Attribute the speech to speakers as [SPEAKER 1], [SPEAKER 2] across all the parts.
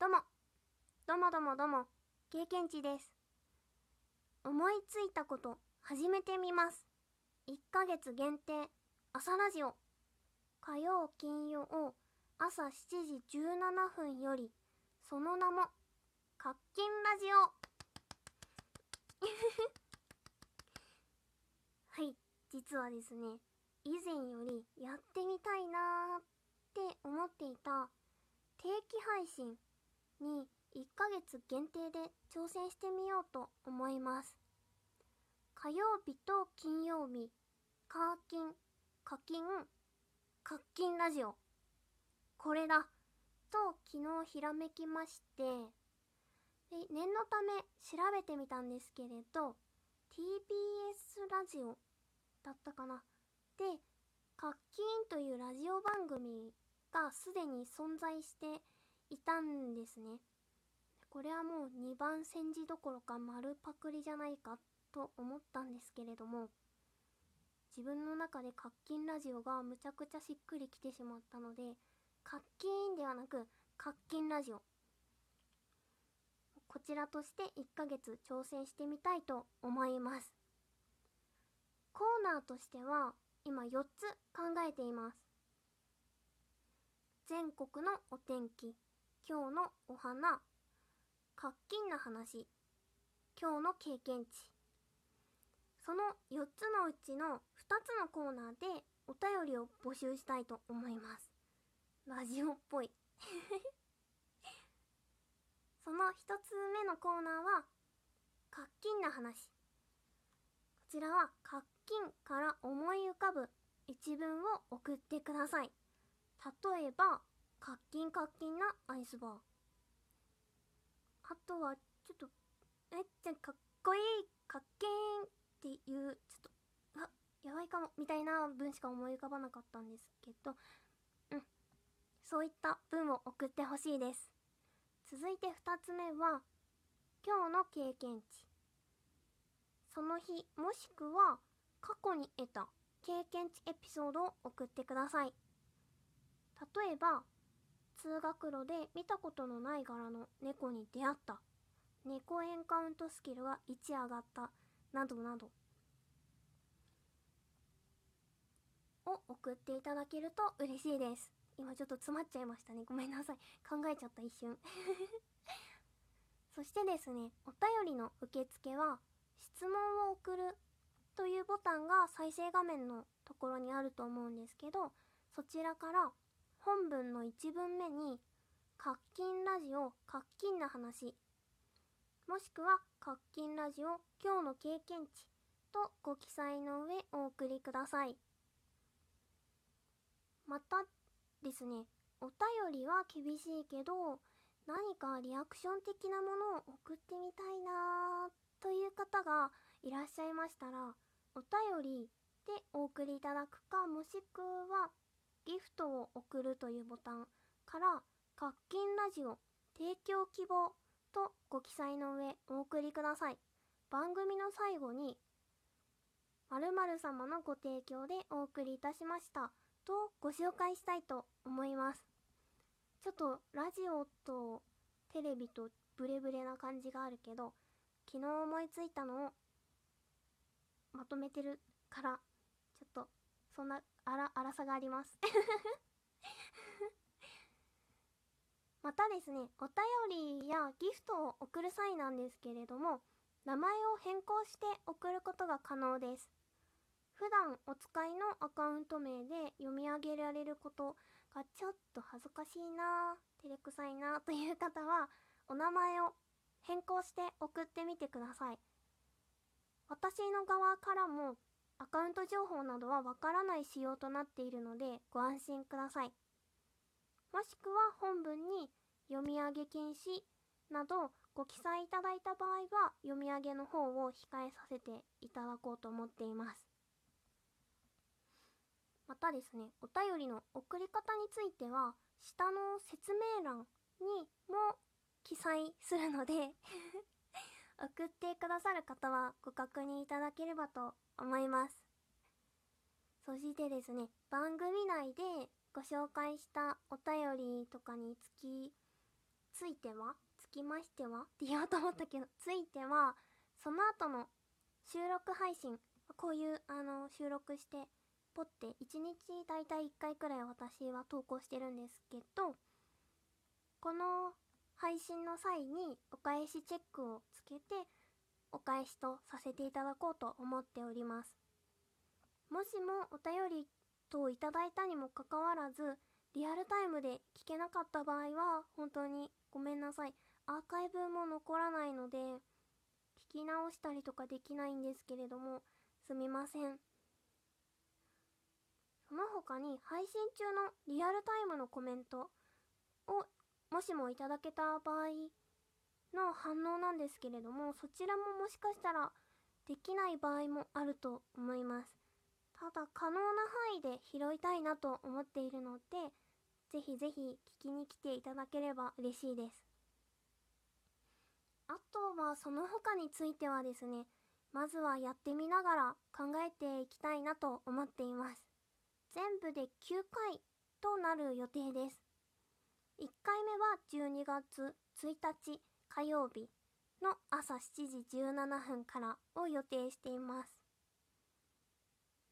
[SPEAKER 1] どうも、どうもどうもどうも、経験値です。思いついたこと、始めてみます。1ヶ月限定、朝ラジオ。火曜、金曜、朝7時17分より、その名も、活金ラジオ。はい、実はですね、以前よりやってみたいなーって思っていた定期配信に1ヶ月限定で挑戦してみようと思います。火曜日と金曜日、カーキン、課金、課金ラジオ。これだと昨日ひらめきまして、で念のため調べてみたんですけれど、TBS ラジオだったかな。で、カッキーンというラジオ番組がすでに存在していたんですね。これはもう2番煎じどころか丸パクリじゃないかと思ったんですけれども、自分の中でカッキンラジオがむちゃくちゃしっくりきてしまったので、カッキンではなくカッキンラジオ。こちらとして1ヶ月挑戦してみたいと思います。コーナーとしては今4つ考えています。全国のお天気、今日のお花、活金な話、今日の経験値。その4つのうちの2つのコーナーでお便りを募集したいと思います。ラジオっぽい。その1つ目のコーナーは、活金な話。こちらは活金から思い浮かぶ一文を送ってください。例えば、活金活金なアイスバー。あとは、ちょっと、えっちゃかっこいい、かっけーんっていう、ちょっと、うわ、やばいかも、みたいな文しか思い浮かばなかったんですけど、うん。そういった文を送ってほしいです。続いて二つ目は、今日の経験値。その日、もしくは、過去に得た経験値エピソードを送ってください。例えば、通学路で見たことのない柄の猫に出会った。猫エンカウントスキルが1上がった。などなど。を送っていただけると嬉しいです。今ちょっと詰まっちゃいましたね。ごめんなさい。考えちゃった一瞬。そしてですね、お便りの受付は、質問を送るというボタンが再生画面のところにあると思うんですけど、そちらから本文の1文目に、活金ラジオ、活金な話、もしくは活金ラジオ、今日の経験値とご記載の上お送りください。またですね、お便りは厳しいけど、何かリアクション的なものを送ってみたいなーという方がいらっしゃいましたら、お便りでお送りいただくか、もしくはギフトを送るというボタンから、活金ラジオ提供希望とご記載の上お送りください。番組の最後に、〇〇様のご提供でお送りいたしましたとご紹介したいと思います。ちょっとラジオとテレビとブレブレな感じがあるけど、昨日思いついたのをまとめてるから、ちょっとそんな荒さがあります。またですね、お便りやギフトを送る際なんですけれども、名前を変更して送ることが可能です。普段お使いのアカウント名で読み上げられることがちょっと恥ずかしいな照れくさいなという方は、お名前を変更して送ってみてください。私の側からもアカウント情報などはわからない仕様となっているのでご安心ください。もしくは本文に読み上げ禁止などご記載いただいた場合は読み上げの方を控えさせていただこうと思っています。またですね、お便りの送り方については下の説明欄にも記載するので送ってくださる方はご確認いただければと思います。そしてですね、番組内でご紹介したお便りとかにつき、ついてはつきましてはって言おうと思ったけど、ついては、その後の収録配信、こういう、あの、収録して、ポって1日だいたい1回くらい私は投稿してるんですけど、この配信の際にお返しチェックをつけて、お返しとさせていただこうと思っております。もしもお便り等いただいたにもかかわらず、リアルタイムで聞けなかった場合は、本当にごめんなさい。アーカイブも残らないので、聞き直したりとかできないんですけれども、すみません。その他に配信中のリアルタイムのコメントをもしもいただけた場合の反応なんですけれども、そちらももしかしたらできない場合もあると思います。ただ可能な範囲で拾いたいなと思っているので、ぜひぜひ聞きに来ていただければ嬉しいです。あとはその他についてはですね、まずはやってみながら考えていきたいなと思っています。全部で9回となる予定です。1回目は12月1日火曜日の朝7時17分からを予定しています。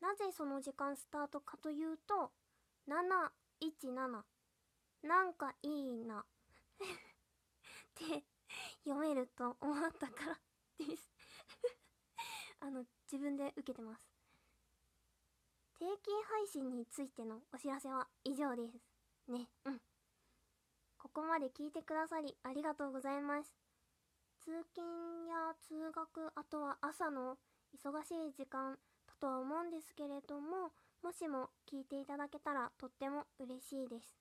[SPEAKER 1] なぜその時間スタートかというと、717なんかいいな って読めると思ったからです あの、自分で受けてます。定期配信についてのお知らせは以上です。ね、うん。ここまで聞いてくださりありがとうございます。通勤や通学、あとは朝の忙しい時間だとは思うんですけれども、もしも聞いていただけたらとっても嬉しいです。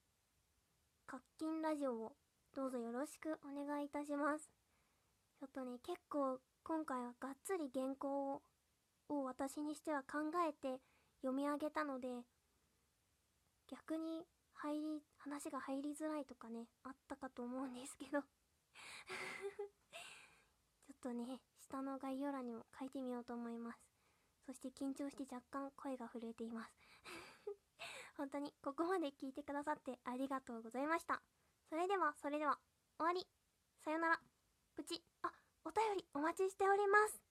[SPEAKER 1] 活金ラジオをどうぞよろしくお願いいたします。ちょっとね、結構今回はがっつり原稿を私にしては考えて読み上げたので、逆に入り、話が入りづらいとかね、あったかと思うんですけど ちょっとね、下の概要欄にも書いてみようと思います。そして緊張して若干声が震えています 本当にここまで聞いてくださってありがとうございました。それでは、それでは、終わり。さよなら。プチ、あ、お便りお待ちしております。